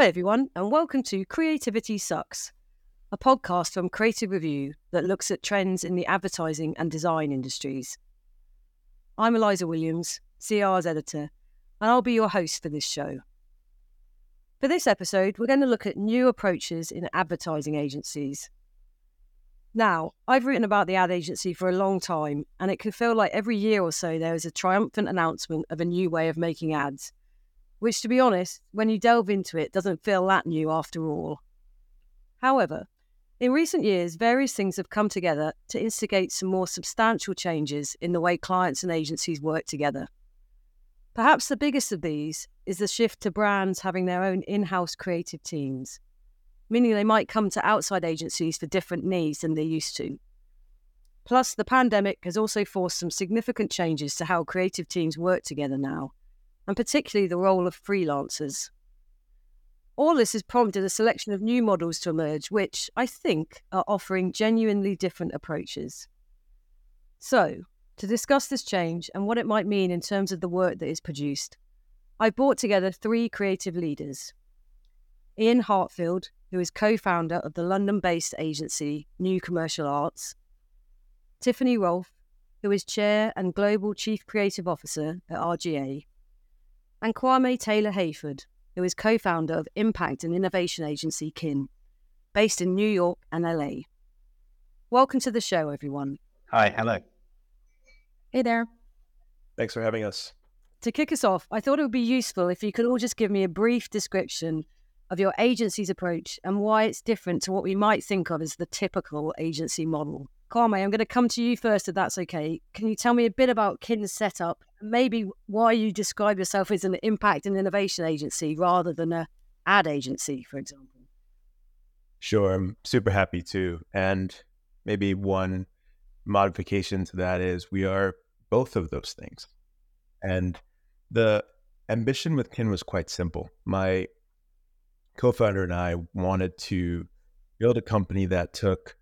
Hi, everyone, and welcome to Creativity Sucks, a podcast from Creative Review that looks at trends in the advertising and design industries. I'm Eliza Williams, CR's editor, and I'll be your host for this show. For this episode, we're going to look at new approaches in advertising agencies. Now, I've written about the ad agency for a long time, and it can feel like every year or so there is a triumphant announcement of a new way of making ads which, to be honest, when you delve into it, doesn't feel that new after all. However, in recent years, various things have come together to instigate some more substantial changes in the way clients and agencies work together. Perhaps the biggest of these is the shift to brands having their own in house creative teams, meaning they might come to outside agencies for different needs than they used to. Plus, the pandemic has also forced some significant changes to how creative teams work together now, and particularly the role of freelancers. All this has prompted a selection of new models to emerge, which I think are offering genuinely different approaches. So, to discuss this change and what it might mean in terms of the work that is produced, I've brought together three creative leaders Ian Heartfield, who is co founder of the London based agency New Commercial Arts, Tiffany Rolfe, who is chair and global chief creative officer at RGA, and Kwame Taylor Hayford, who is co founder of impact and innovation agency KIN, based in New York and LA. Welcome to the show, everyone. Hi, hello. Hey there. Thanks for having us. To kick us off, I thought it would be useful if you could all just give me a brief description of your agency's approach and why it's different to what we might think of as the typical agency model. Kwame, I'm going to come to you first, if that's okay. Can you tell me a bit about KIN's setup, maybe why you describe yourself as an impact and innovation agency rather than a ad agency, for example? Sure, I'm super happy to. And maybe one modification to that is we are both of those things. And the ambition with KIN was quite simple. My co founder and I wanted to build a company that took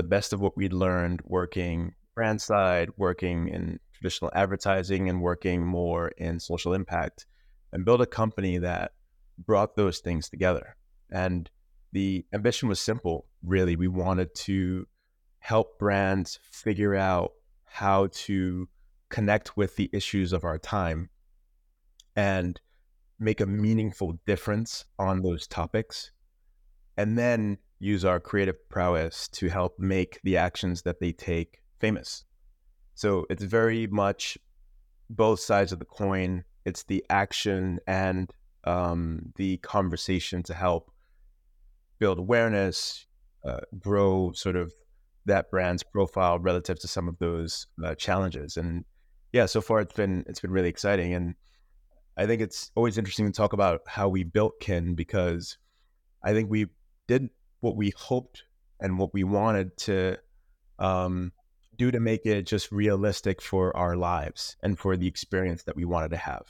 the best of what we'd learned working brand side, working in traditional advertising, and working more in social impact, and build a company that brought those things together. And the ambition was simple, really. We wanted to help brands figure out how to connect with the issues of our time and make a meaningful difference on those topics. And then use our creative prowess to help make the actions that they take famous. So it's very much both sides of the coin. It's the action and um, the conversation to help build awareness, uh, grow sort of that brand's profile relative to some of those uh, challenges. And yeah, so far it's been it's been really exciting. And I think it's always interesting to talk about how we built Kin because I think we did what we hoped and what we wanted to um, do to make it just realistic for our lives and for the experience that we wanted to have.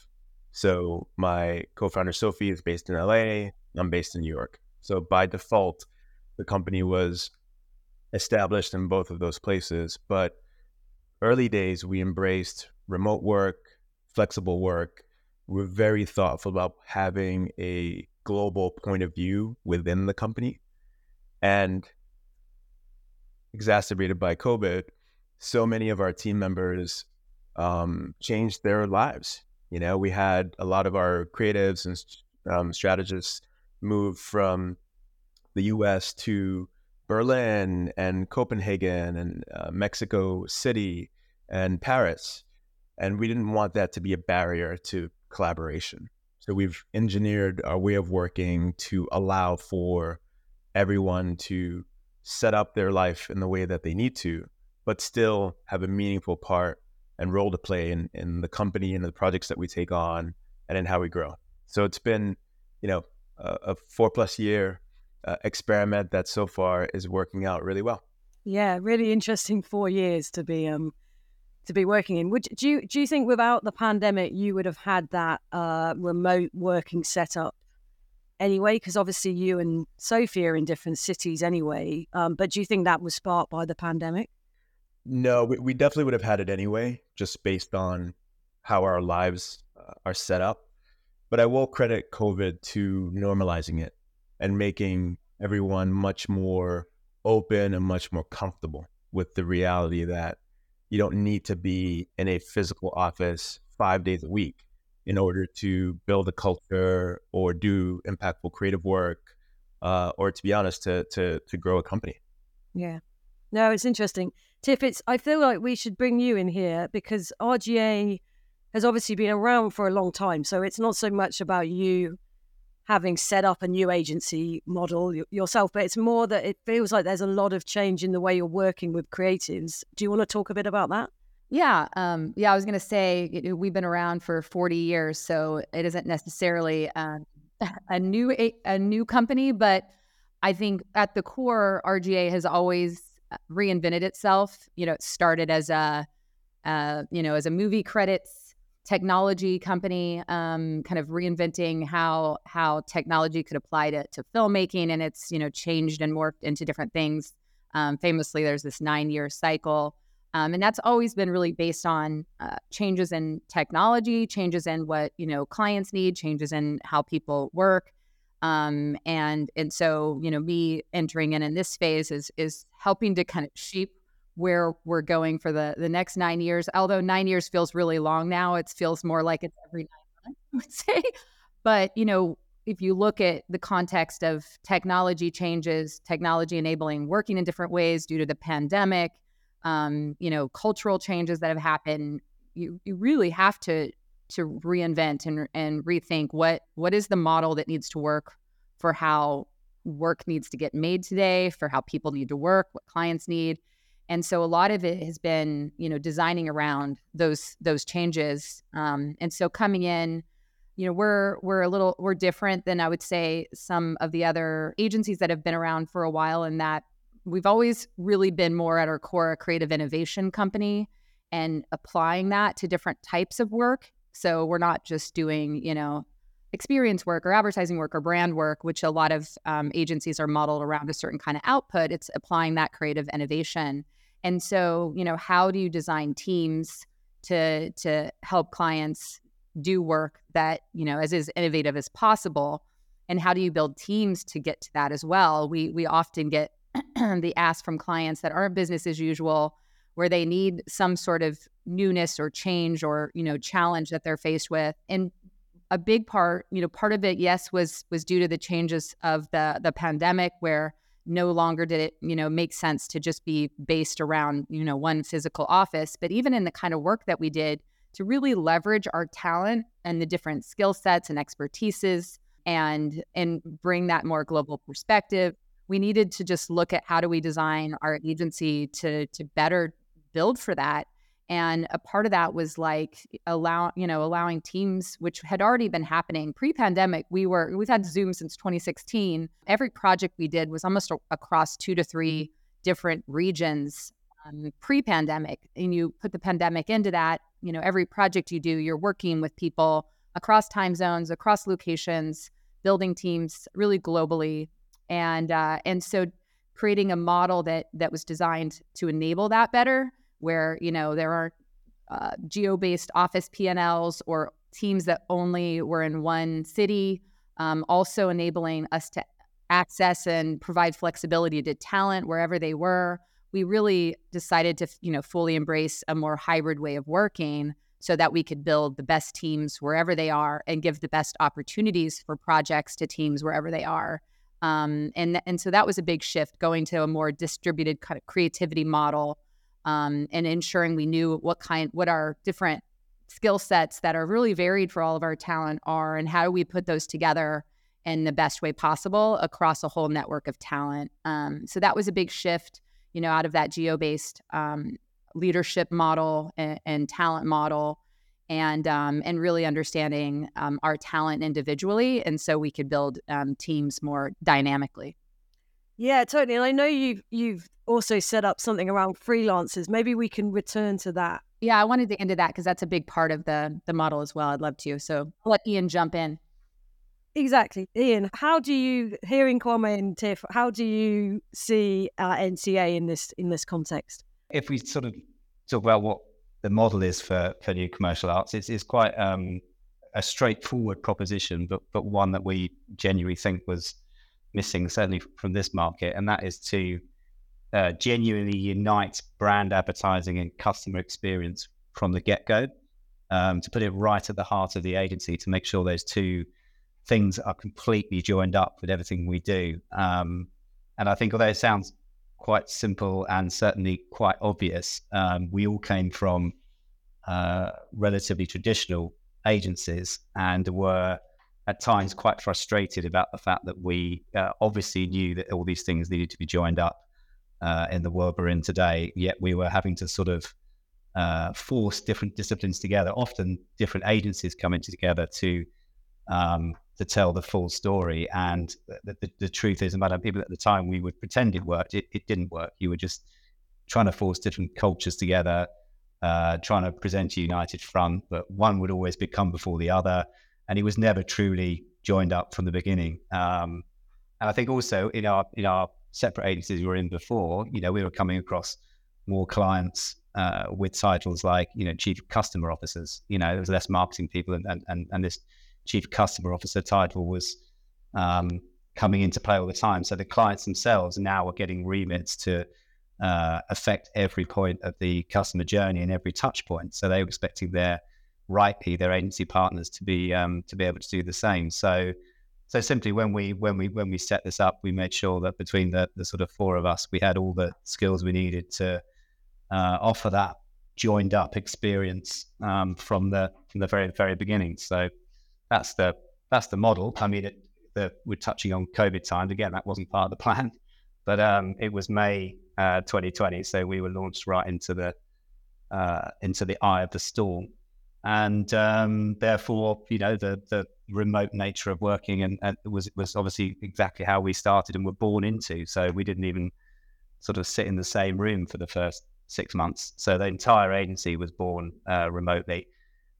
So my co-founder Sophie is based in LA. I'm based in New York. So by default, the company was established in both of those places. But early days, we embraced remote work, flexible work. We're very thoughtful about having a global point of view within the company and exacerbated by COVID, so many of our team members um, changed their lives. You know, we had a lot of our creatives and um, strategists move from the US to Berlin and Copenhagen and uh, Mexico City and Paris. And we didn't want that to be a barrier to collaboration. So we've engineered our way of working to allow for everyone to set up their life in the way that they need to, but still have a meaningful part and role to play in, in the company and the projects that we take on and in how we grow. So it's been, you know, a, a four plus year uh, experiment that so far is working out really well. Yeah, really interesting four years to be um to be working in. Would do you do you think without the pandemic you would have had that uh, remote working setup anyway? Because obviously you and Sophie are in different cities anyway. Um, but do you think that was sparked by the pandemic? No, we, we definitely would have had it anyway, just based on how our lives uh, are set up. But I will credit COVID to normalizing it and making everyone much more open and much more comfortable with the reality that you don't need to be in a physical office five days a week in order to build a culture or do impactful creative work uh, or to be honest to to to grow a company yeah no it's interesting tiff it's i feel like we should bring you in here because rga has obviously been around for a long time so it's not so much about you having set up a new agency model yourself, but it's more that it feels like there's a lot of change in the way you're working with creatives. Do you want to talk a bit about that? Yeah, um, yeah. I was going to say we've been around for 40 years, so it isn't necessarily um, a new a, a new company, but I think at the core, RGA has always uh, reinvented itself. You know, it started as a uh, you know as a movie credits technology company, um, kind of reinventing how how technology could apply to, to filmmaking, and it's you know changed and morphed into different things. Um, famously, there's this nine year cycle, um, and that's always been really based on uh, changes in technology, changes in what you know clients need, changes in how people work. Um, and and so you know me entering in in this phase is is helping to kind of shape where we're going for the the next nine years. Although nine years feels really long now, it feels more like it's every nine months, I would say. But you know, if you look at the context of technology changes, technology enabling working in different ways due to the pandemic, um, you know, cultural changes that have happened, you you really have to to reinvent and and rethink what what is the model that needs to work for how work needs to get made today, for how people need to work, what clients need. And so a lot of it has been you know designing around those those changes. Um, and so coming in you know we're we're a little we're different than i would say some of the other agencies that have been around for a while in that we've always really been more at our core a creative innovation company and applying that to different types of work so we're not just doing you know experience work or advertising work or brand work which a lot of um, agencies are modeled around a certain kind of output it's applying that creative innovation and so, you know, how do you design teams to to help clients do work that, you know, as is innovative as possible? And how do you build teams to get to that as well? We we often get the ask from clients that aren't business as usual where they need some sort of newness or change or, you know, challenge that they're faced with. And a big part, you know, part of it, yes, was was due to the changes of the the pandemic where no longer did it you know make sense to just be based around you know one physical office but even in the kind of work that we did to really leverage our talent and the different skill sets and expertises and and bring that more global perspective we needed to just look at how do we design our agency to to better build for that. And a part of that was like allow you know allowing teams which had already been happening pre-pandemic we were we've had zoom since 2016 every project we did was almost a, across two to three different regions um, pre-pandemic. And you put the pandemic into that you know every project you do you're working with people across time zones across locations building teams really globally and uh, and so creating a model that that was designed to enable that better where you know there are uh, geo-based office P&Ls or teams that only were in one city, um, also enabling us to access and provide flexibility to talent wherever they were. We really decided to, you know, fully embrace a more hybrid way of working so that we could build the best teams wherever they are and give the best opportunities for projects to teams wherever they are. Um, and and so that was a big shift, going to a more distributed kind of creativity model um, and ensuring we knew what kind, what our different skill sets that are really varied for all of our talent are, and how do we put those together in the best way possible across a whole network of talent. Um, so that was a big shift, you know, out of that geo-based um, leadership model and, and, talent model, and um, and really understanding um, our talent individually, and so we could build um, teams more dynamically. Yeah, totally. And I know you've you've also set up something around freelancers. Maybe we can return to that. Yeah, I wanted to get into that because that's a big part of the the model as well. I'd love to. So I'll let Ian jump in. Exactly. Ian, how do you hearing Kwame and Tiff, how do you see uh, NCA in this in this context? If we sort of talk about what the model is for, for new commercial arts, it's, it's quite um, a straightforward proposition, but but one that we genuinely think was missing, certainly from this market, and that is to uh, genuinely unite brand advertising and customer experience from the get go. Um, to put it right at the heart of the agency, to make sure those two things are completely joined up with everything we do. Um, and I think although it sounds quite simple and certainly quite obvious, um, we all came from uh, relatively traditional agencies and were at times quite frustrated about the fact that we uh, obviously knew that all these things needed to be joined up uh, in the world we're in today, yet we were having to sort of uh, force different disciplines together, often different agencies coming together to um, to tell the full story. And the, the, the truth is, about people at the time, we would pretend it worked. It, it didn't work. You were just trying to force different cultures together, uh, trying to present a united front, but one would always become before the other. And it was never truly joined up from the beginning. Um, and I think also in our in our separate agencies we were in before, you know, we were coming across more clients uh, with titles like, you know, chief customer officers. You know, there was less marketing people, and and and this chief customer officer title was um, coming into play all the time. So the clients themselves now are getting remits to uh, affect every point of the customer journey and every touch point. So they were expecting their rightly their agency partners to be um, to be able to do the same. So so simply when we when we when we set this up, we made sure that between the, the sort of four of us, we had all the skills we needed to uh, offer that joined up experience um, from the from the very very beginning. So that's the that's the model. I mean, it, the, we're touching on COVID times again. That wasn't part of the plan, but um, it was May uh, 2020, so we were launched right into the uh, into the eye of the storm, and um, therefore, you know, the the remote nature of working and, and was was obviously exactly how we started and were born into. So we didn't even sort of sit in the same room for the first six months. So the entire agency was born uh, remotely,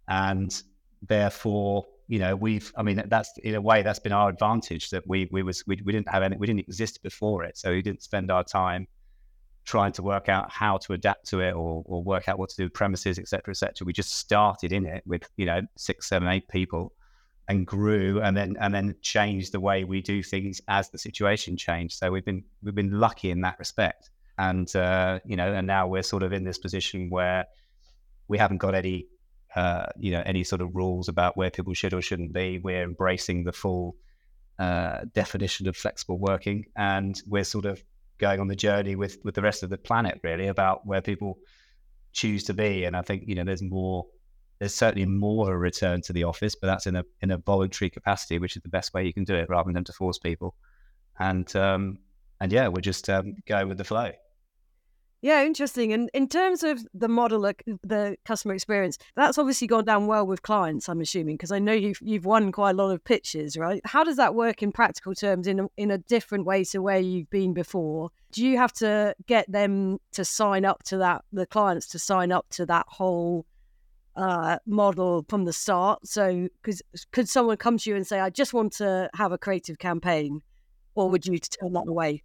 and therefore you know, we've, I mean, that's in a way that's been our advantage that we, we was, we, we didn't have any, we didn't exist before it. So we didn't spend our time trying to work out how to adapt to it or, or work out what to do with premises, et cetera, et cetera. We just started in it with, you know, six, seven, eight people and grew and then, and then changed the way we do things as the situation changed. So we've been, we've been lucky in that respect. And, uh, you know, and now we're sort of in this position where we haven't got any uh, you know any sort of rules about where people should or shouldn't be. We're embracing the full uh, definition of flexible working, and we're sort of going on the journey with with the rest of the planet really about where people choose to be. And I think you know there's more. There's certainly more of a return to the office, but that's in a in a voluntary capacity, which is the best way you can do it, rather than to force people. And um, and yeah, we're just um, going with the flow. Yeah, interesting. And in terms of the model, the customer experience, that's obviously gone down well with clients. I'm assuming because I know you've you've won quite a lot of pitches, right? How does that work in practical terms in a, in a different way to where you've been before? Do you have to get them to sign up to that, the clients to sign up to that whole uh, model from the start? So, because could someone come to you and say, "I just want to have a creative campaign," or would you turn that away?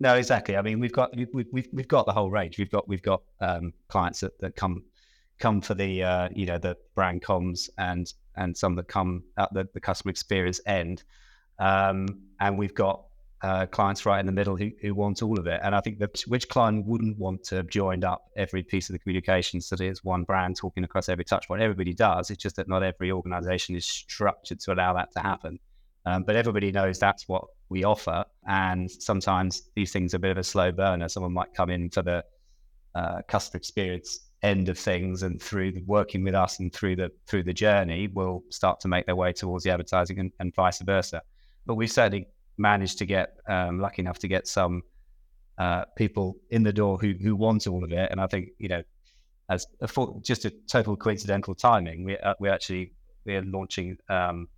No, exactly. I mean, we've got we've we've, we've got the whole range. We've got we've got um, clients that, that come come for the uh, you know the brand comms and and some that come at the, the customer experience end, um, and we've got uh, clients right in the middle who, who want all of it. And I think that which client wouldn't want to have joined up every piece of the communication so that it's one brand talking across every touch point. Everybody does. It's just that not every organization is structured to allow that to happen. Um, but everybody knows that's what we offer. And sometimes these things are a bit of a slow burner. Someone might come in for the uh, customer experience end of things and through the, working with us and through the through the journey will start to make their way towards the advertising and, and vice versa. But we've certainly managed to get um, lucky enough to get some uh, people in the door who who want all of it. And I think you know, as a just a total coincidental timing, we uh, we actually we're launching um,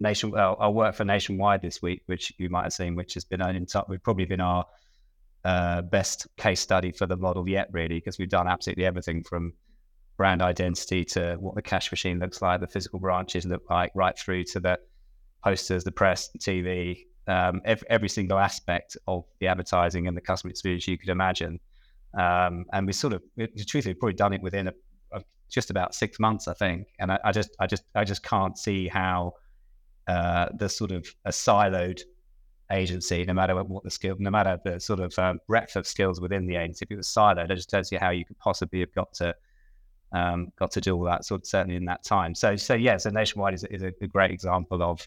nation. Well, I work for Nationwide this week, which you might have seen, which has been in top. We've probably been our uh, best case study for the model yet, really, because we've done absolutely everything from brand identity to what the cash machine looks like, the physical branches look like, right through to the posters, the press, TV, um, every, every, single aspect of the advertising and the customer experience you could imagine. Um, and we sort of, the truth, we've probably done it within a, just about six months, I think. And I, I just, I just, I just can't see how uh, the sort of a siloed agency, no matter what the skill, no matter the sort of um, breadth of skills within the agency, if it was siloed, I just don't see how you could possibly have got to um, got to do all that of certainly in that time. So, so yeah, so nationwide is, is a, a, great example of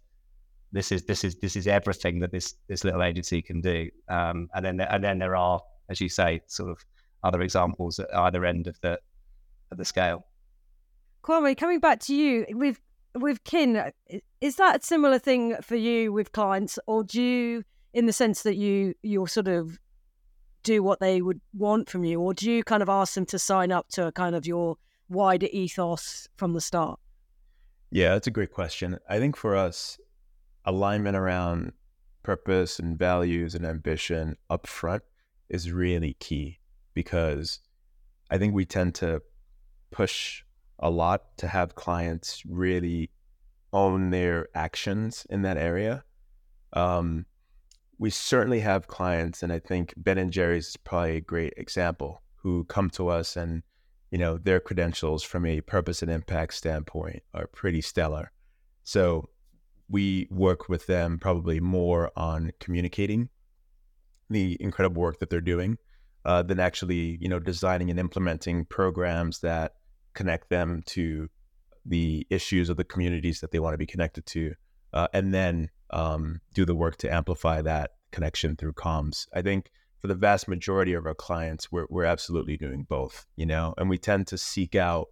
this is this is this is everything that this this little agency can do. Um, and then and then there are, as you say, sort of other examples at either end of the of the scale. Kwame, coming back to you with with kin, uh, is that a similar thing for you with clients, or do you, in the sense that you you're sort of do what they would want from you, or do you kind of ask them to sign up to a kind of your wider ethos from the start? Yeah, that's a great question. I think for us, alignment around purpose and values and ambition up front is really key because I think we tend to push a lot to have clients really own their actions in that area. Um, we certainly have clients, and I think Ben and Jerry's is probably a great example, who come to us and you know their credentials from a purpose and impact standpoint are pretty stellar. So we work with them probably more on communicating the incredible work that they're doing uh, than actually you know designing and implementing programs that connect them to the issues of the communities that they want to be connected to, uh, and then um, do the work to amplify that connection through comms. I think for the vast majority of our clients, we're we're absolutely doing both, you know, and we tend to seek out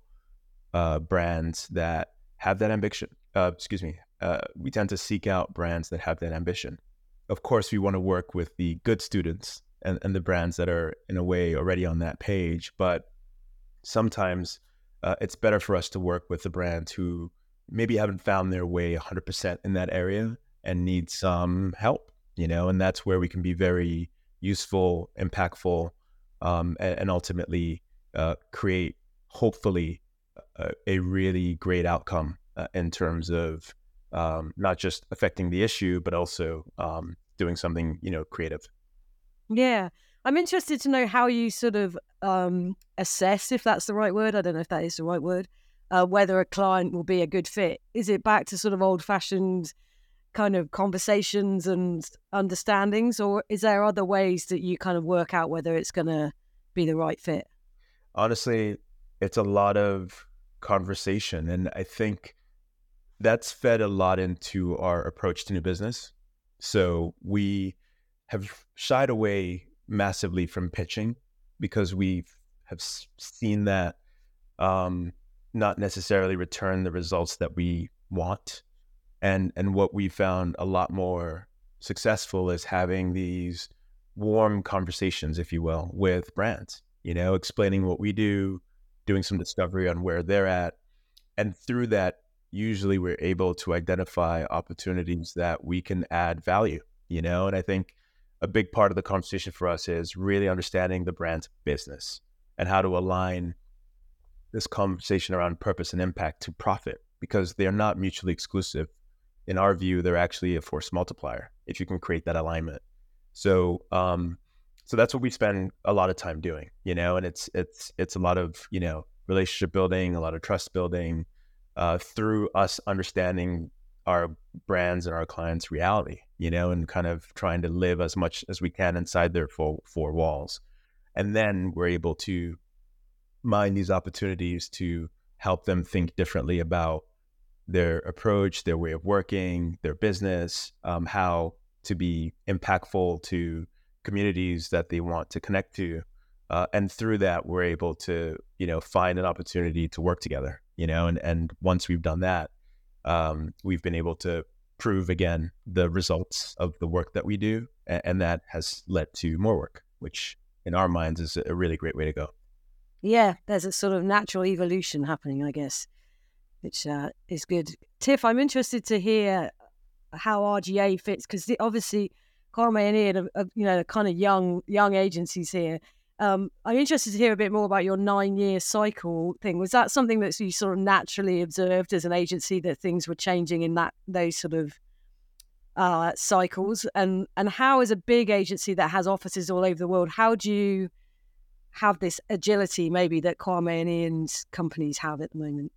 uh, brands that have that ambition. Uh, excuse me. Uh, we tend to seek out brands that have that ambition. Of course, we want to work with the good students and, and the brands that are in a way already on that page, but sometimes uh, it's better for us to work with the brands who maybe haven't found their way 100% in that area and need some help, you know, and that's where we can be very useful, impactful, um, and, and, ultimately uh, create, hopefully, a, a, really great outcome uh, in terms of um, not just affecting the issue, but also um, doing something, you know, creative. Yeah. I'm interested to know how you sort of um, assess, if that's the right word. I don't know if that is the right word. Uh, whether a client will be a good fit. Is it back to sort of old fashioned kind of conversations and understandings, or is there other ways that you kind of work out whether it's going to be the right fit? Honestly, it's a lot of conversation. And I think that's fed a lot into our approach to new business. So we have shied away massively from pitching because we have seen that um, not necessarily return the results that we want. And and what we found a lot more successful is having these warm conversations, if you will, with brands. You know, explaining what we do, doing some discovery on where they're at, and through that, usually we're able to identify opportunities that we can add value. You know, and I think a big part of the conversation for us is really understanding the brand's business and how to align this conversation around purpose and impact to profit because they're not mutually exclusive. In our view, they're actually a force multiplier if you can create that alignment. So, um, so that's what we spend a lot of time doing, you know, and it's it's it's a lot of you know relationship building, a lot of trust building uh, through us understanding our brands and our clients' reality, you know, and kind of trying to live as much as we can inside their four, four walls. And then we're able to mine these opportunities to help them think differently about their approach, their way of working, their business, um, how to be impactful to communities that they want to connect to. Uh, and through that, we're able to, you know, find an opportunity to work together, you know, and, and once we've done that, um, we've been able to prove again the results of the work that we do, and, that has led to more work, which in our minds is a really great way to go. Yeah, there's a sort of natural evolution happening, I guess, which uh, is good. Tiff, I'm interested to hear how RGA fits because obviously Kwame and Ian are, are, you know the kind of young young agencies here. Um, I'm interested to hear a bit more about your nine year cycle thing. Was that something that you sort of naturally observed as an agency that things were changing in that those sort of uh, cycles? And and how, as a big agency that has offices all over the world, how do you have this agility maybe that Kwame and Ian's companies have at the moment?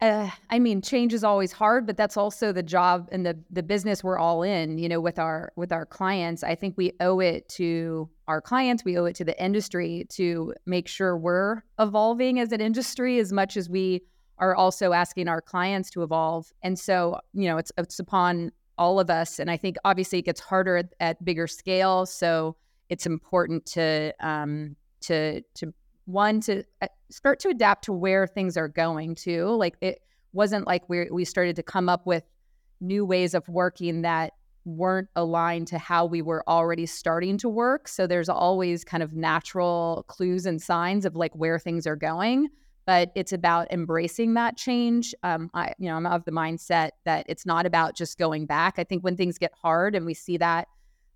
Uh, I mean, change is always hard, but that's also the job and the the business we're all in. You know, with our with our clients, I think we owe it to our clients, we owe it to the industry to make sure we're evolving as an industry as much as we are also asking our clients to evolve. And so, you know, it's it's upon all of us. And I think obviously it gets harder at, at bigger scale. So it's important to um, to to one to uh, start to adapt to where things are going to like it wasn't like we we started to come up with new ways of working that weren't aligned to how we were already starting to work. So there's always kind of natural clues and signs of like where things are going but it's about embracing that change. Um, i you know i'm of the mindset that it's not about just going back. I think when things get hard and we see that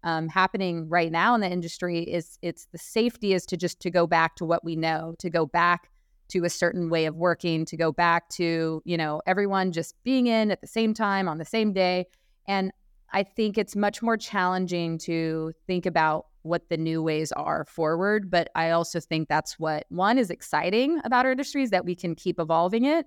um, happening right now in the industry is it's the safety is to just to go back to what we know to go back to a certain way of working to go back to you know everyone just being in at the same time on the same day. And i think it's much more challenging to think about what the new ways are forward but i also think that's what one is exciting about our industry is that we can keep evolving it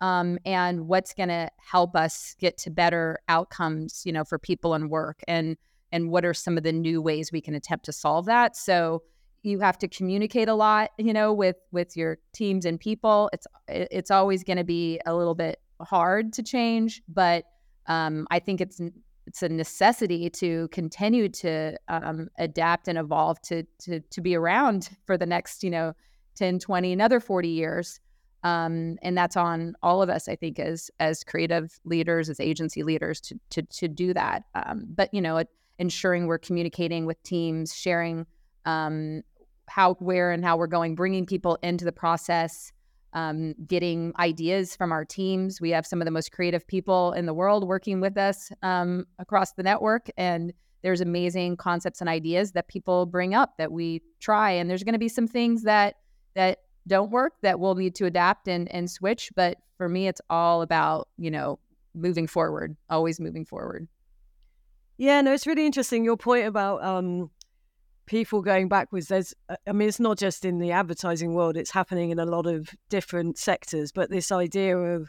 um, and what's going to help us get to better outcomes you know for people and work. And and what are some of the new ways we can attempt to solve that. So you have to communicate a lot you know with with your teams and people. It's it's always going to be a little bit hard to change but um, i think it's it's a necessity to continue to um, adapt and evolve to, to to be around for the next you know 10 20 another 40 years. Um, and that's on all of us i think as as creative leaders as agency leaders to to, to do that. Um, but you know it, ensuring we're communicating with teams, sharing um, how, where, and how we're going, bringing people into the process, um, getting ideas from our teams. We have some of the most creative people in the world working with us um, across the network, and there's amazing concepts and ideas that people bring up that we try. And there's going to be some things that that don't work that we'll need to adapt and and switch. But for me, it's all about you know moving forward, always moving forward. Yeah, no, it's really interesting. Your point about um, people going backwards. There's, uh, I mean, it's not just in the advertising world; it's happening in a lot of different sectors. But this idea of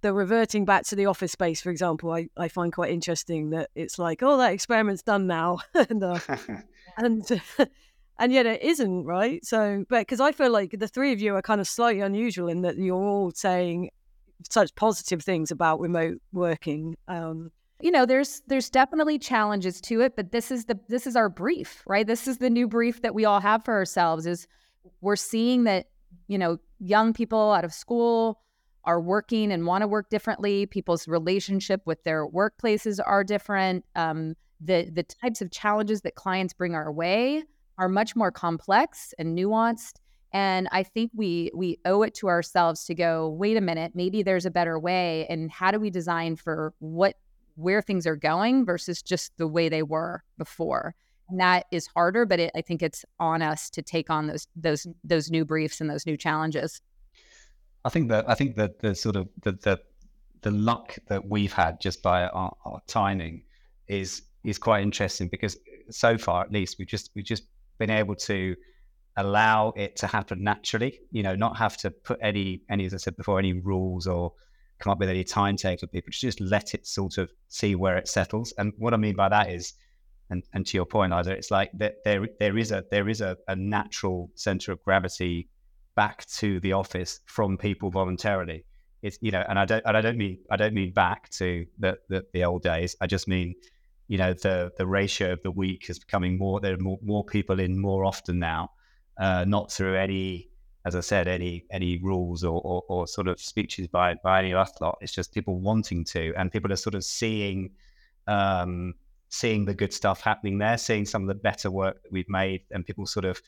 the reverting back to the office space, for example, I, I find quite interesting that it's like, oh, that experiment's done now, and uh, and and yet it isn't, right? So, but because I feel like the three of you are kind of slightly unusual in that you're all saying such positive things about remote working. Um, you know there's there's definitely challenges to it but this is the this is our brief right? This is the new brief that we all have for ourselves is we're seeing that you know young people out of school are working and want to work differently. People's relationship with their workplaces are different. Um, the the types of challenges that clients bring our way are much more complex and nuanced and i think we we owe it to ourselves to go wait a minute maybe there's a better way and how do we design for what where things are going versus just the way they were before. And that is harder, but it, I think it's on us to take on those those those new briefs and those new challenges. I think that I think that the sort of the the, the luck that we've had just by our, our timing is is quite interesting because so far at least we've just we've just been able to allow it to happen naturally you know not have to put any any as i said before any rules or come up with any timetable for people, just let it sort of see where it settles. And what I mean by that is, and, and to your point, either it's like that there there is a there is a, a natural center of gravity back to the office from people voluntarily. It's you know, and I don't and I don't mean I don't mean back to the, the, the old days. I just mean you know the the ratio of the week is becoming more. There are more, more people in more often now, uh, not through any as I said, any any rules or, or, or, sort of speeches by by any of us lot. It's just people wanting to, and people are sort of seeing um, seeing the good stuff happening there, seeing some of the better work that we've made, and people sort of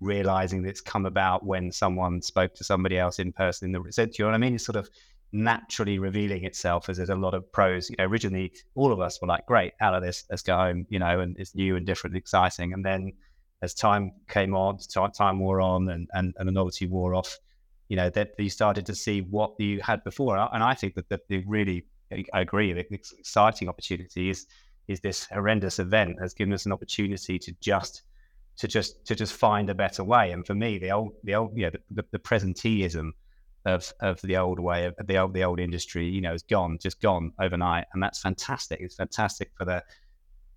realizing that it's come about when someone spoke to somebody else in person in the so, you know what I mean? It's sort of naturally revealing itself as there's a lot of pros. You know, originally all of us were like, great, out of this, let's go home, you know, and it's new and different and exciting. And then as time came on, time wore on, and, and, and the novelty wore off, you know, that you started to see what you had before. And I think that the, the really, I agree, the exciting opportunity is, is this horrendous event has given us an opportunity to just to just to just find a better way. And for me, the old the old yeah the, the presenteeism of of the old way of the old the old industry, you know, is gone, just gone overnight, and that's fantastic. It's fantastic for the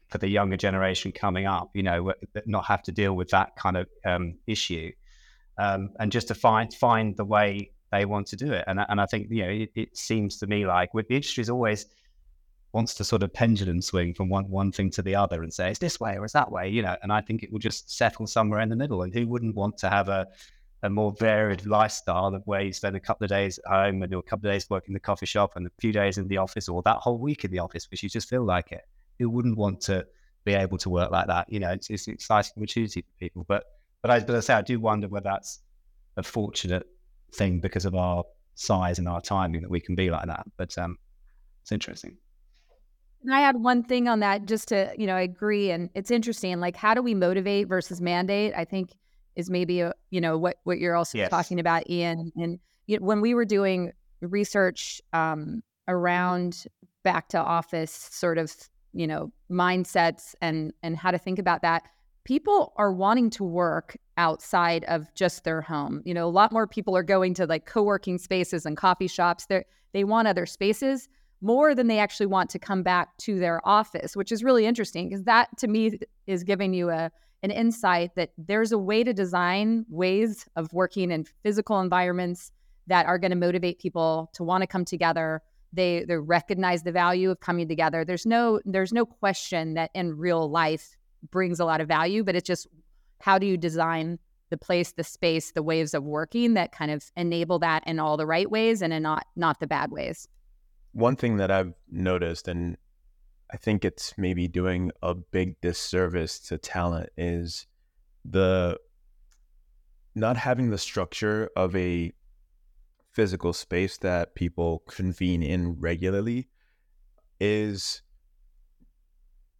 for the younger generation coming up, you know, not have to deal with that kind of um, issue, um, and just to find find the way they want to do it. And and I think you know, it, it seems to me like with the industry is always wants to sort of pendulum swing from one one thing to the other and say it's this way or it's that way, you know. And I think it will just settle somewhere in the middle. And who wouldn't want to have a a more varied lifestyle of where you spend a couple of days at home and a couple of days working in the coffee shop and a few days in the office or that whole week in the office which you just feel like it. Who wouldn't want to be able to work like that? You know, it's, it's an exciting opportunity for people. But but I, but I say I do wonder whether that's a fortunate thing because of our size and our timing that we can be like that. But um, it's interesting. And I had one thing on that just to, you know, I agree. And it's interesting. Like, how do we motivate versus mandate? I think is maybe, a, you know, what, what you're also yes. talking about, Ian. And you know, when we were doing research um, around back to office sort of, you know, mindsets and, and how to think about that, people are wanting to work outside of just their home. You know, a lot more people are going to like co-working spaces and coffee shops. They they want other spaces more than they actually want to come back to their office, which is really interesting because that to me is giving you a an insight that there's a way to design ways of working in physical environments that are going to motivate people to want to come together. They they recognize the value of coming together. There's no there's no question that in real life brings a lot of value, but it's just how do you design the place, the space, the ways of working that kind of enable that in all the right ways and in not not the bad ways. One thing that I've noticed, and I think it's maybe doing a big disservice to talent, is the not having the structure of a physical space that people convene in regularly is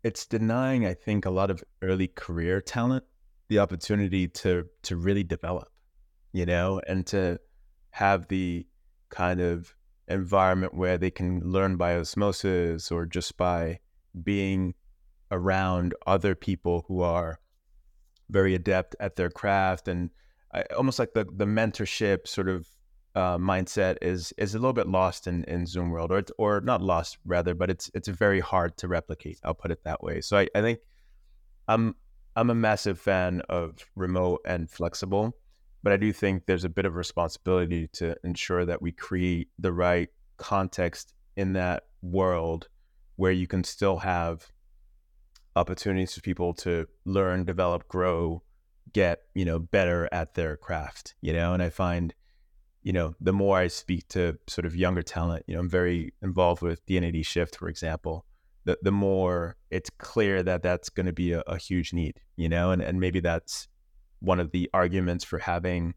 it's denying, I think, a lot of early career talent the opportunity to to really develop, you know, and to have the kind of environment where they can learn by osmosis or just by being around other people who are very adept at their craft and I, almost like the the mentorship sort of uh, mindset is is a little bit lost in, in Zoom world, or or not lost rather, but it's it's very hard to replicate. I'll put it that way. So I, I think I'm I'm a massive fan of remote and flexible, but I do think there's a bit of responsibility to ensure that we create the right context in that world where you can still have opportunities for people to learn, develop, grow, get you know better at their craft. You know, and I find you know, the more I speak to sort of younger talent, you know, I'm very involved with D&AD Shift, for example, the, the more it's clear that that's going to be a, a, huge need, you know, and, and maybe that's one of the arguments for having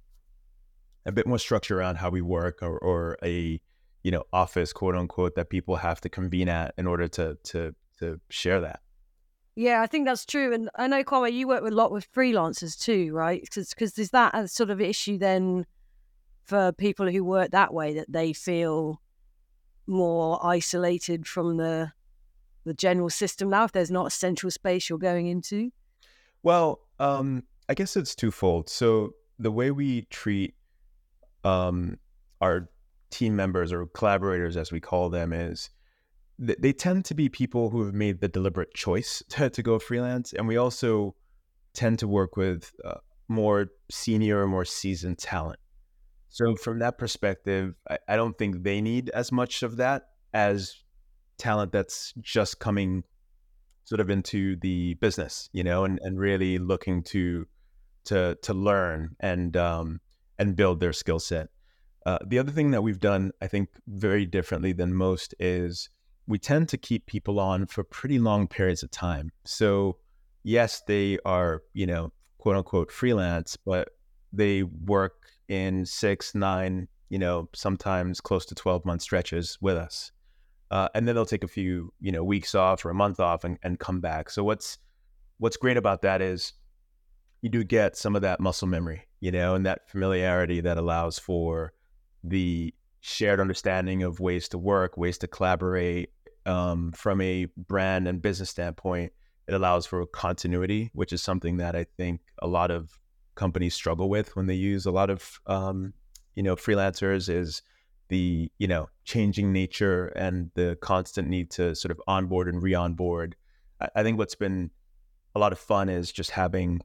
a bit more structure around how we work or, or a, you know, office, quote unquote, that people have to convene at in order to, to, to share that. Yeah, I think that's true. And I know, Kwame, you work a lot with freelancers too, right? Because there's that a sort of issue then – for people who work that way that they feel more isolated from the the general system now if there's not a central space you're going into? Well um i guess it's twofold. So the way we treat um our team members or collaborators as we call them is th- they tend to be people who have made the deliberate choice to, to go freelance. And we also tend to work with uh, more senior or more seasoned talent so from that perspective, I, I don't think they need as much of that as talent that's just coming sort of into the business, you know, and, and really looking to to to learn and um, and build their skill set. Uh, the other thing that we've done, I think, very differently than most is we tend to keep people on for pretty long periods of time. So yes, they are, you know, quote unquote freelance, but they work in six, nine, you know, sometimes close to 12 month stretches with us. Uh, and then they'll take a few, you know, weeks off or a month off and, and come back. So what's what's great about that is you do get some of that muscle memory, you know, and that familiarity that allows for the shared understanding of ways to work, ways to collaborate um, from a brand and business standpoint. It allows for continuity, which is something that I think a lot of companies struggle with when they use a lot of um, you know freelancers is the you know changing nature and the constant need to sort of onboard and re-onboard. I, I think what's been a lot of fun is just having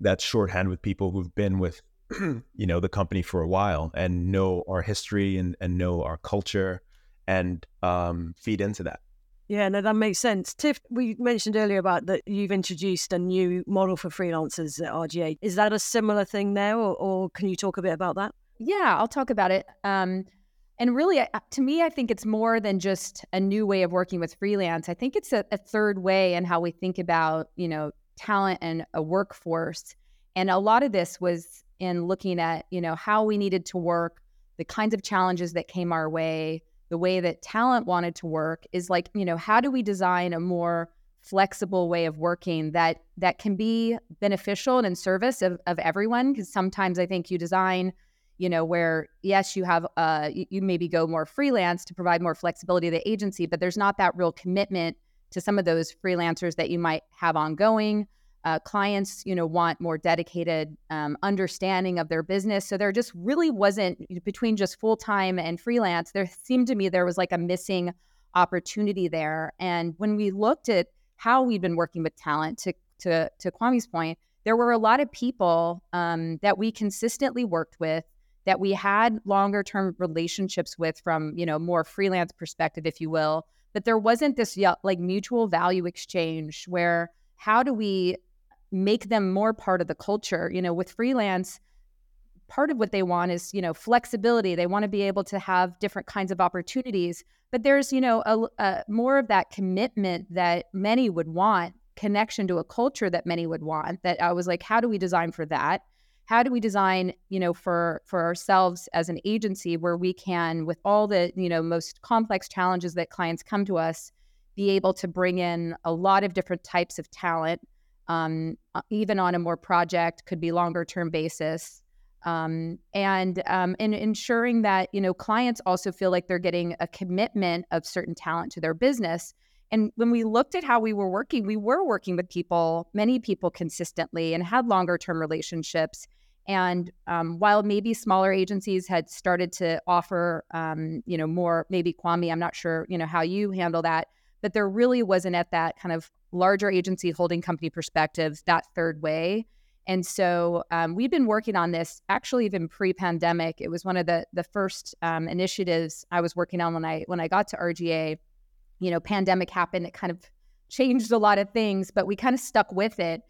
that shorthand with people who've been with you know the company for a while and know our history and, and know our culture and um, feed into that yeah no that makes sense. Tiff we mentioned earlier about that you've introduced a new model for freelancers at R/GA is that a similar thing there or, or can you talk a bit about that? Yeah i'll talk about it. Um, and really to me i think it's more than just a new way of working with freelance. I think it's a, a third way in how we think about you know talent and a workforce. And a lot of this was in looking at, you know, how we needed to work, the kinds of challenges that came our way, the way that talent wanted to work is like, you know, how do we design a more flexible way of working that that can be beneficial and in service of, of everyone? Because sometimes I think you design you know where yes you have uh you, you, maybe go more freelance to provide more flexibility to the agency but there's not that real commitment to some of those freelancers that you might have ongoing uh, clients, you know, want more dedicated um, understanding of their business. So there just really wasn't between just full time and freelance. There seemed to me there was like a missing opportunity there. And when we looked at how we'd been working with talent, to to to Kwame's point, there were a lot of people um, that we consistently worked with that we had longer term relationships with from you know more freelance perspective if you will but there wasn't this like mutual value exchange where how do we make them more part of the culture. You know, with freelance, part of what they want is, you know, flexibility. They want to be able to have different kinds of opportunities. But there's, you know, a, a more of that commitment that many would want, connection to a culture that many would want. That I was like, how do we design for that? How do we design, you know, for for ourselves as an agency where we can, with all the, you know, most complex challenges that clients come to us, be able to bring in a lot of different types of talent um, uh, even on a more project, could be longer term basis. Um, and um, and ensuring that you know clients also feel like they're getting a commitment of certain talent to their business. And when we looked at how we were working, we were working with people, many people consistently, and had longer term relationships. And um, while maybe smaller agencies had started to offer, um, you know, more, maybe Kwame, I'm not sure, you know, how you handle that, but there really wasn't at that kind of larger agency holding company perspective that third way. And so um, we've been working on this actually even pre-pandemic. It was one of the the first um, initiatives I was working on when I when I got to R/GA. You know, pandemic happened. It kind of changed a lot of things, but we kind of stuck with it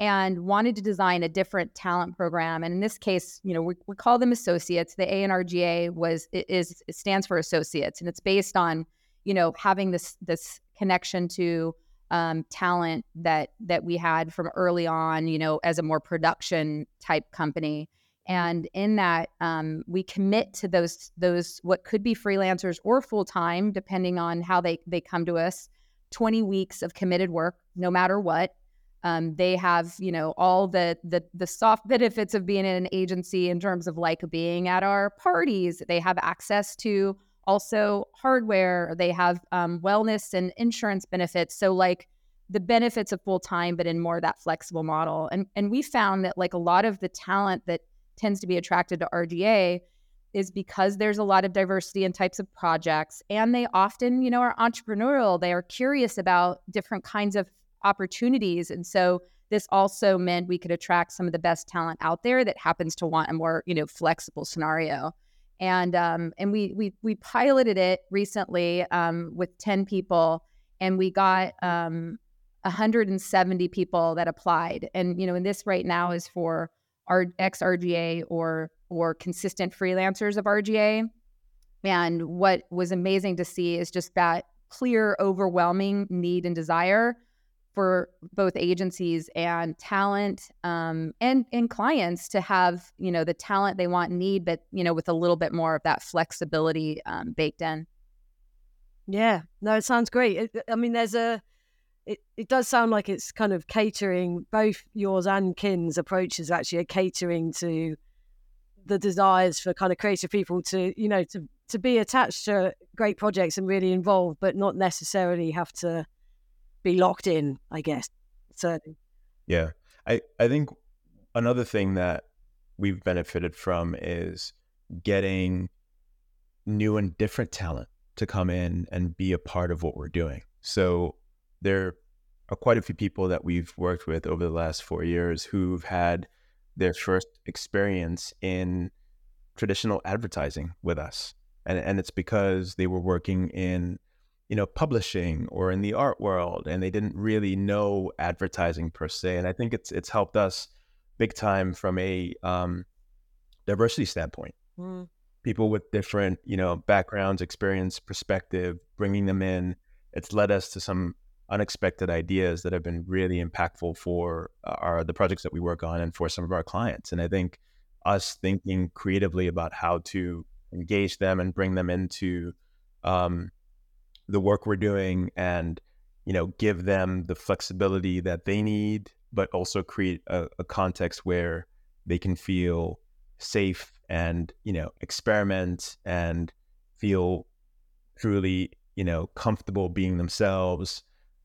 and wanted to design a different talent program. And in this case, you know, we, we call them associates. The A in R/GA was is it stands for associates, and it's based on you know having this this connection to um, talent that that we had from early on you know as a more production type company. And in that um, we commit to those those what could be freelancers or full-time depending on how they they come to us 20 weeks of committed work no matter what. Um, they have you know all the, the the soft benefits of being in an agency in terms of like being at our parties. They have access to also hardware. They have um, wellness and insurance benefits. So like the benefits of full time, but in more that flexible model. And and we found that like a lot of the talent that tends to be attracted to R/GA is because there's a lot of diversity in types of projects and they often you know are entrepreneurial they are curious about different kinds of opportunities and so this also meant we could attract some of the best talent out there that happens to want a more you know flexible scenario and um, and we we we piloted it recently um, with ten people, and we got um, 170 people that applied. And you know, and this right now is for our ex R/GA or or consistent freelancers of R/GA. And what was amazing to see is just that clear, overwhelming need and desire for both agencies and talent um, and and clients to have you know the talent they want and need, but you know with a little bit more of that flexibility um, baked in. Yeah, no, it sounds great. It, I mean, there's a it, it does sound like it's kind of catering both yours and Kin's approaches actually are catering to the desires for kind of creative people to you know to to be attached to great projects and really involved, but not necessarily have to be locked in, I guess. Yeah. I, I think another thing that we've benefited from is getting new and different talent to come in and be a part of what we're doing. So there are quite a few people that we've worked with over the last four years who've had their first experience in traditional advertising with us. And, and it's because they were working in, you know, publishing or in the art world and they didn't really know advertising per se. And I think it's it's helped us big time from a um, diversity standpoint. mm, People with different, you know, backgrounds, experience, perspective, bringing them in. It's led us to some unexpected ideas that have been really impactful for uh, our the projects that we work on and for some of our clients. And I think us thinking creatively about how to engage them and bring them into um, the work we're doing and you know give them the flexibility that they need but also create a, a context where they can feel safe and you know experiment and feel truly you know comfortable being themselves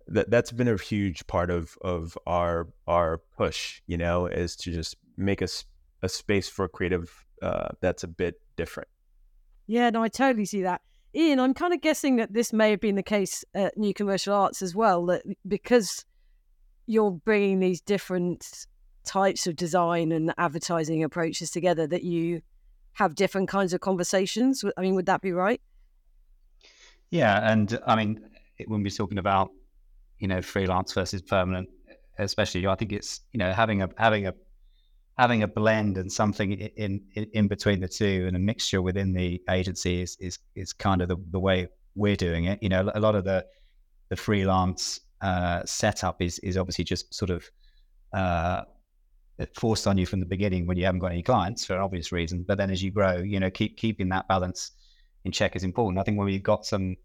that that's been a huge part of of our our push you know is to just make us a, a space for creative uh, that's a bit different yeah, no, I totally see that. Ian, I'm kind of guessing that this may have been the case at New Commercial Arts as well, that because you're bringing these different types of design and advertising approaches together, that you have different kinds of conversations. I mean, would that be right? Yeah, and I mean, when we're talking about you know freelance versus permanent, especially, I think it's you know having a having a having a blend and something in, in in between the two and a mixture within the agency is is is kind of the, the way we're doing it. You know, a lot of the the freelance uh, setup is is obviously just sort of uh, forced on you from the beginning when you haven't got any clients for obvious reason. But then as you grow, you know, keep keeping that balance in check is important. I think when we've got some,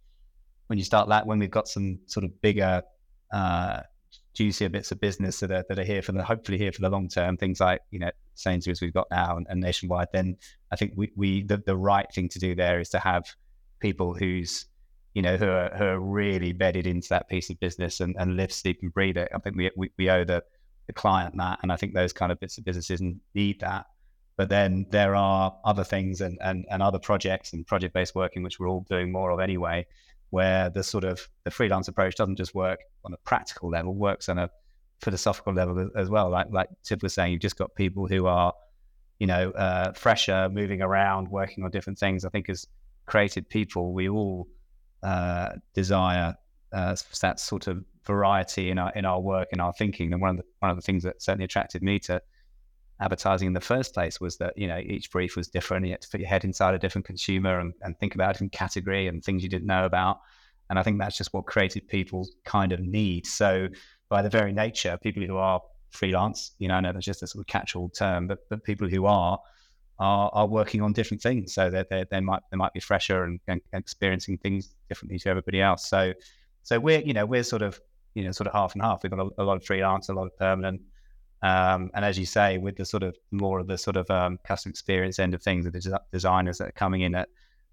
when you start that, when we've got some sort of bigger, uh, juicier bits of business that are that are here for the hopefully here for the long term, things like you know Sainsbury's we've got now and, and Nationwide, then I think we we the, the right thing to do there is to have people who's you know who are, who are really bedded into that piece of business and, and live, sleep, and breathe it. I think we we, we owe the the client that, and I think those kind of bits of businesses need that. But then there are other things and, and, and other projects and project based working, which we're all doing more of anyway, where the sort of the freelance approach doesn't just work on a practical level, works on a philosophical level as well. Like like Tiff was saying, you've just got people who are, you know, uh, fresher, moving around, working on different things. I think as creative people, we all uh, desire uh, that sort of variety in our in our work and our thinking. And one of the one of the things that certainly attracted me to advertising in the first place was that you know each brief was different. You had to put your head inside a different consumer and, and think about a different category and things you didn't know about. And I think that's just what creative people kind of need. So by the very nature, people who are freelance, you know, I know that's just a sort of catch-all term, but but people who are are, are working on different things. So that they, they might they might be fresher and, and experiencing things differently to everybody else. So so we're you know we're sort of you know sort of half and half. We've got a, a lot of freelance, a lot of permanent. Um, and as you say, with the sort of more of the sort of um, customer experience end of things, the des- designers that are coming in at,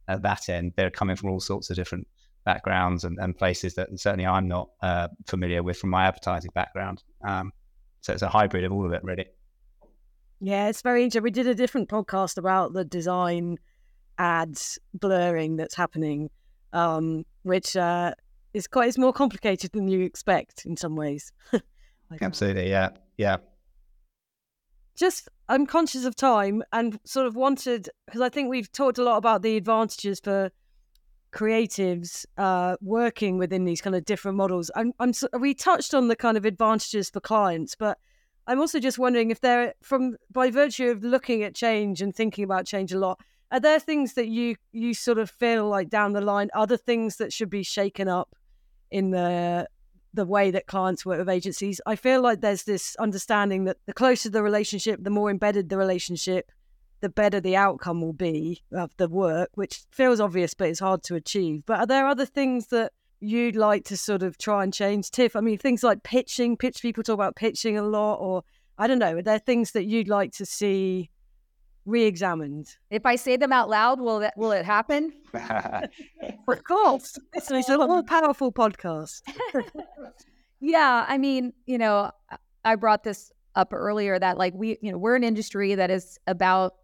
at that end, they're coming from all sorts of different backgrounds and, and places that certainly I'm not uh, familiar with from my advertising background. Um, so it's a hybrid of all of it, really. Yeah, it's very interesting. We did a different podcast about the design ads blurring that's happening, um, which uh, is quite it's more complicated than you expect in some ways. Absolutely, yeah, yeah. Just, I'm conscious of time and sort of wanted because I think we've talked a lot about the advantages for creatives uh, working within these kind of different models. I'm, I'm, we touched on the kind of advantages for clients, but I'm also just wondering if there, from by virtue of looking at change and thinking about change a lot, are there things that you you sort of feel like down the line, other things that should be shaken up in the the way that clients work with agencies? I feel like there's this understanding that the closer the relationship, the more embedded the relationship, the better the outcome will be of the work, which feels obvious, but it's hard to achieve. But are there other things that you'd like to sort of try and change, Tiff? I mean, things like pitching, pitch people talk about pitching a lot, or I don't know, are there things that you'd like to see re-examined? If I say them out loud, will that will it happen? of course. It's, it's a more powerful podcast. Yeah, I mean, you know, I brought this up earlier that like we, you know, we're an industry that is about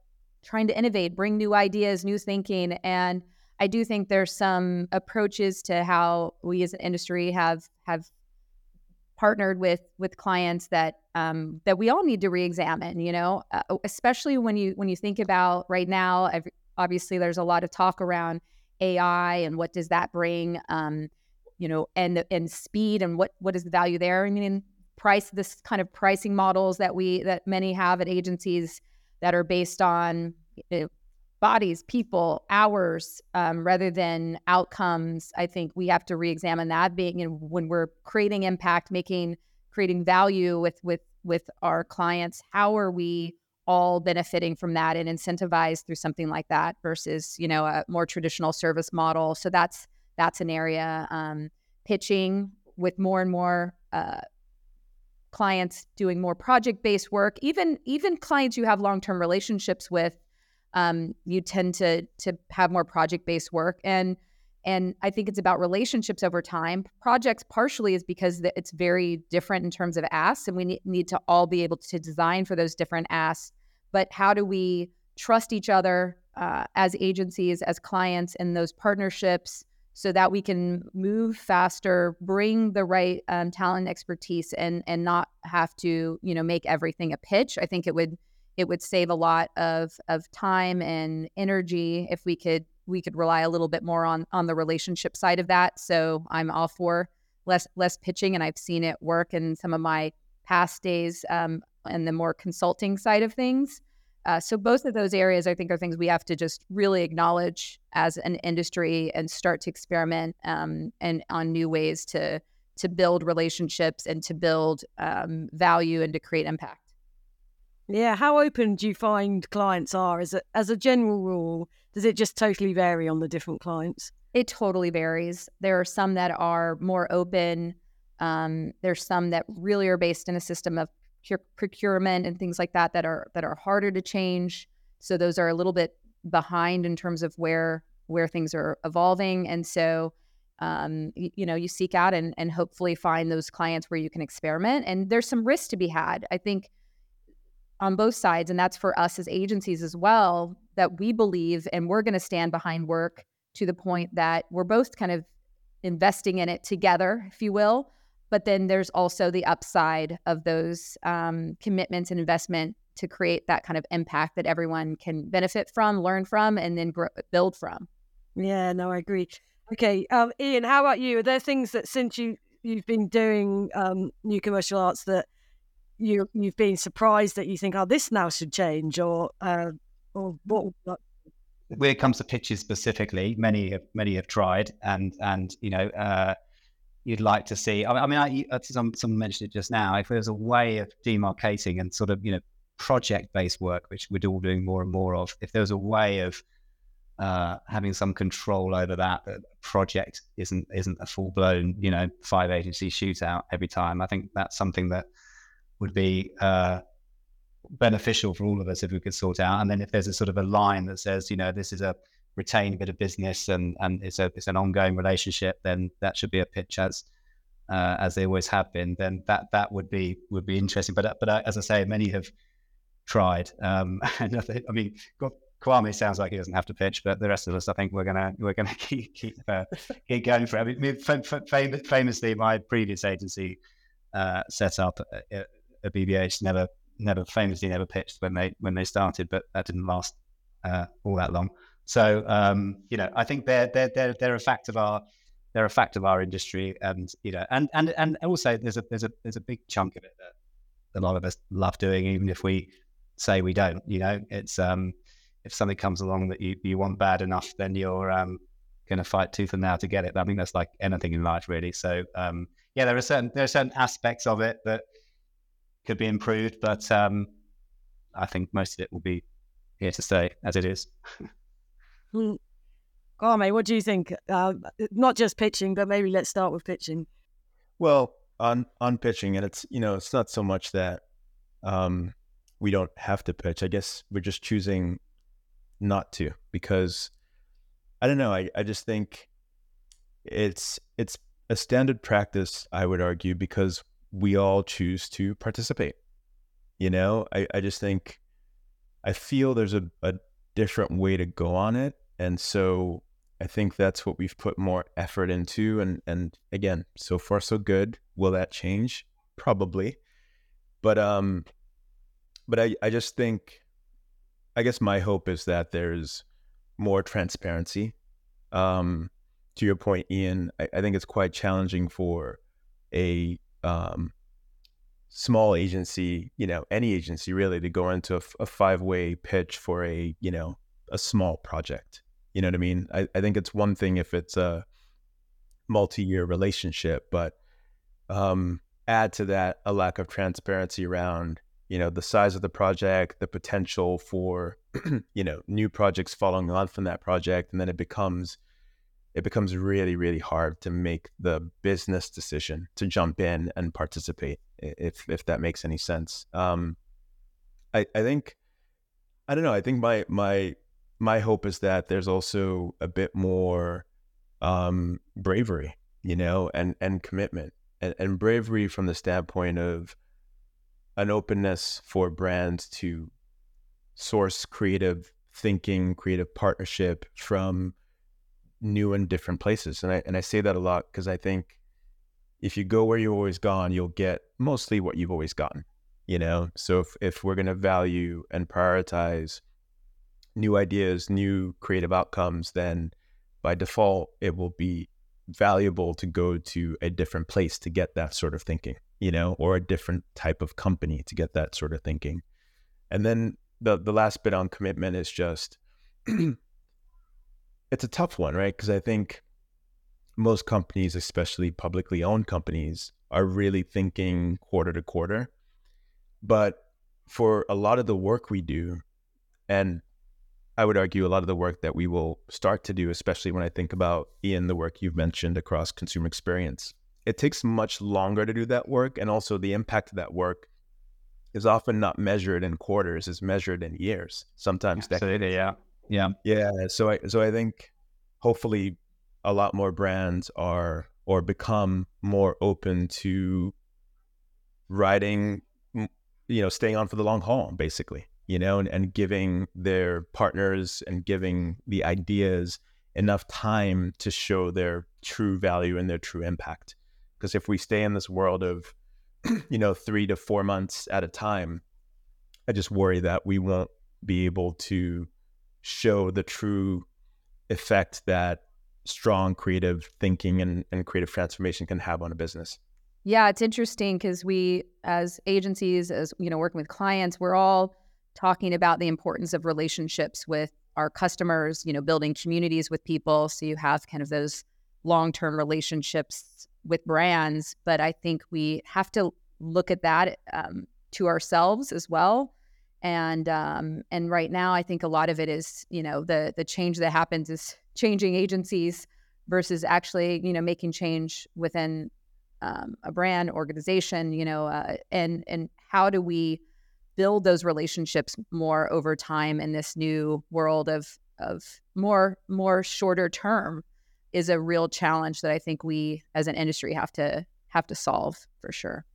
trying to innovate, bring new ideas, new thinking, and I do think there's some approaches to how we as an industry have have partnered with with clients that um, that we all need to reexamine. You know, uh, especially when you when you think about right now. Obviously, there's a lot of talk around AI and what does that bring. Um, you know, and and speed and what what is the value there? I mean, price this kind of pricing models that we that many have at agencies that are based on you know, bodies, people, hours, um, rather than outcomes. I think we have to re-examine that. Being you know, when we're creating impact, making creating value with with with our clients, how are we all benefiting from that and incentivized through something like that versus you know a more traditional service model? So that's that's an area. Um, pitching with more and more uh, clients doing more project based work, even even clients you have long term relationships with, um, you tend to to have more project based work and and I think it's about relationships over time. Projects partially is because it's very different in terms of asks, and we need, to all be able to design for those different asks. But how do we trust each other uh, as agencies, as clients, in those partnerships? so that we can move faster, bring the right um, talent expertise, and and not have to you know make everything a pitch. I think it would it would save a lot of of time and energy if we could we could rely a little bit more on on the relationship side of that. So I'm all for less less pitching, and I've seen it work in some of my past days um, and the more consulting side of things. Uh, so both of those areas, I think, are things we have to just really acknowledge as an industry and start to experiment um, and on new ways to to build relationships and to build um, value and to create impact. Yeah, how open do you find clients are? As a as a general rule, does it just totally vary on the different clients? It totally varies. There are some that are more open. Um, there's some that really are based in a system of procurement and things like that that are that are harder to change. So those are a little bit behind in terms of where where things are evolving. And so um, you, you, know you seek out and, and hopefully find those clients where you can experiment. And there's some risk to be had. I think on both sides, and that's for us as agencies as well, that we believe and we're going to stand behind work to the point that we're both kind of investing in it together, if you will, but then there's also the upside of those um, commitments and investment to create that kind of impact that everyone can benefit from, learn from, and then grow, build from. Yeah, no, I agree. Okay, um, Ian, how about you? Are there things that since you you've been doing um, New Commercial Arts that you you've been surprised that you think, oh, this now should change, or uh, or what? When it comes to pitches specifically, many have many have tried, and and you know. Uh, you'd like to see? I mean, I, some, someone mentioned it just now. If there's a way of demarcating and sort of, you know, project-based work, which we're all doing more and more of, if there's a way of uh, having some control over that, that project isn't isn't a full-blown, you know, five agency shootout every time. I think that's something that would be uh, beneficial for all of us if we could sort out. And then if there's a sort of a line that says, you know, this is a retain a bit of business and and it's a it's an ongoing relationship, then that should be a pitch as uh, as they always have been. Then that that would be would be interesting. But but uh, as I say, many have tried. Um, and I, mean, Kwame sounds like he doesn't have to pitch, but the rest of us, I think we're gonna we're gonna keep keep, uh, keep going for it. I mean, fam- famously, my previous agency uh, set up a BBH never never famously never pitched when they when they started, but that didn't last uh, all that long. So um, you know, I think they're they're they're they're a fact of our they're a fact of our industry, and you know, and and and also there's a there's a there's a big chunk of it that a lot of us love doing, even if we say we don't. You know, it's um, if something comes along that you you want bad enough, then you're um, going to fight tooth and nail to get it. I think that's like anything in life, really. So um, yeah, there are certain there are certain aspects of it that could be improved, but um, I think most of it will be here to stay as it is. Kwame, what do you think? Uh, not just pitching, but maybe let's start with pitching. Well, on on pitching, and it's you know it's not so much that um, we don't have to pitch. I guess we're just choosing not to because I don't know. I, I just think it's it's a standard practice, I would argue, because we all choose to participate. You know, I, I just think I feel there's a, a different way to go on it. And so I think that's what we've put more effort into. And and again, so far so good. Will that change? Probably. But um but I, I just think I guess my hope is that there's more transparency. Um to your point, Ian, I, I think it's quite challenging for a um, small agency, you know, any agency really, to go into a, a five way pitch for a, you know, a small project. You know what I mean? I, I think it's one thing if it's a multi year relationship, but um, add to that a lack of transparency around, you know, the size of the project, the potential for, you know, new projects following on from that project. And then it becomes, it becomes really, really hard to make the business decision to jump in and participate, if if that makes any sense. Um, I I think I don't know. I think my my my hope is that there's also a bit more um, bravery, you know, and and commitment, and, and bravery from the standpoint of an openness for brands to source creative thinking, creative partnership from new and different places. And I and I say that a lot because I think if you go where you've always gone, you'll get mostly what you've always gotten. You know, so if if we're to value and prioritize new ideas, new creative outcomes, then by default it will be valuable to go to a different place to get that sort of thinking, you know, or a different type of company to get that sort of thinking. And then the the last bit on commitment is just it's a tough one, right? Because I think most companies, especially publicly owned companies, are really thinking quarter to quarter. But for a lot of the work we do, and I would argue a lot of the work that we will start to do, especially when I think about Ian, the work you've mentioned across consumer experience, it takes much longer to do that work. And also the impact of that work is often not measured in quarters, is measured in years, sometimes Absolutely, decades. Yeah. Yeah. Yeah. So I so I think hopefully a lot more brands are or become more open to writing you know staying on for the long haul basically you know and, and giving their partners and giving the ideas enough time to show their true value and their true impact because if we stay in this world of you know 3 to 4 months at a time i just worry that we won't be able to show the true effect that strong creative thinking and, and creative transformation can have on a business. Yeah, it's interesting because we, as agencies, as you know, working with clients, we're all talking about the importance of relationships with our customers. You know, building communities with people, so you have kind of those long-term relationships with brands. But I think we have to look at that um, to ourselves as well and um, and right now I think a lot of it is you know the the change that happens is changing agencies versus actually you know making change within um, a brand organization you know uh, and and how do we build those relationships more over time in this new world of of more more shorter term is a real challenge that I think we as an industry have to have to solve for sure.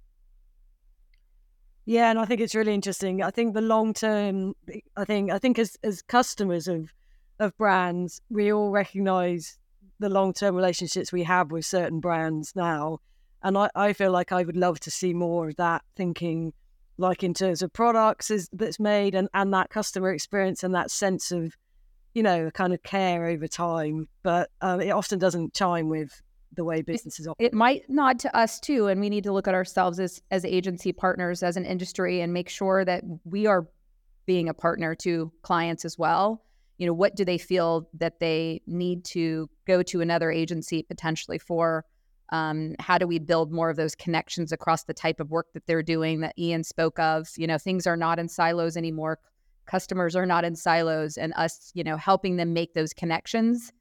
Yeah, and I think it's really interesting. I think the long term, I think, I think as as customers of of brands, we all recognise the long term relationships we have with certain brands now, and I, I feel like I would love to see more of that thinking, like in terms of products is, that's made and and that customer experience and that sense of, you know, kind of care over time. But um, it often doesn't chime with the way businesses operate. It might nod to us too, and we need to look at ourselves as as agency partners, as an industry, and make sure that we are being a partner to clients as well. You know, what do they feel that they need to go to another agency potentially for? Um, how do we build more of those connections across the type of work that they're doing that Ian spoke of? You know, things are not in silos anymore. Customers are not in silos, and us, you know, helping them make those connections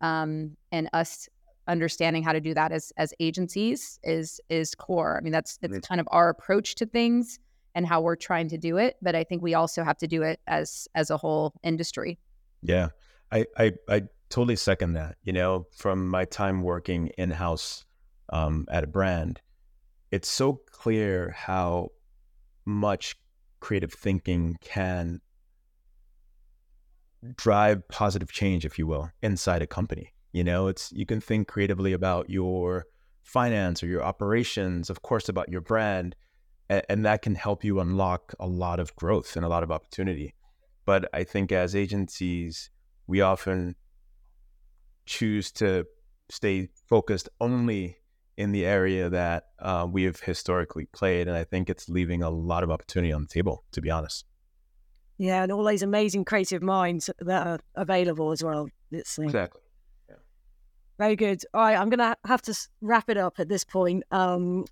um, and us understanding how to do that as as agencies is is core. I mean, that's it's kind of our approach to things and how we're trying to do it. But I think we also have to do it as as a whole industry. Yeah, I I, I totally second that. You know, from my time working in house um, at a brand, it's so clear how much creative thinking can drive positive change, if you will, inside a company. You know, it's you can think creatively about your finance or your operations, of course, about your brand, and, and that can help you unlock a lot of growth and a lot of opportunity. But I think as agencies, we often choose to stay focused only in the area that uh, we have historically played. And I think it's leaving a lot of opportunity on the table, to be honest. Yeah, and all those amazing creative minds that are available as well. It's, uh, Exactly. Very good. All right, I'm going to have to wrap it up at this point. Um,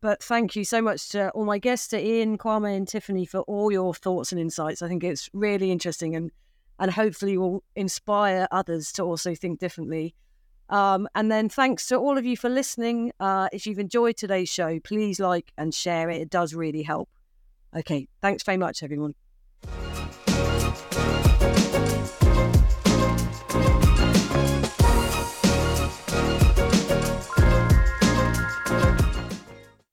but thank you so much to all my guests, to Ian, Kwame, and Tiffany for all your thoughts and insights. I think it's really interesting and and hopefully will inspire others to also think differently. Um, and then thanks to all of you for listening. Uh, if you've enjoyed today's show, please like and share it. It does really help. Okay, thanks very much, everyone.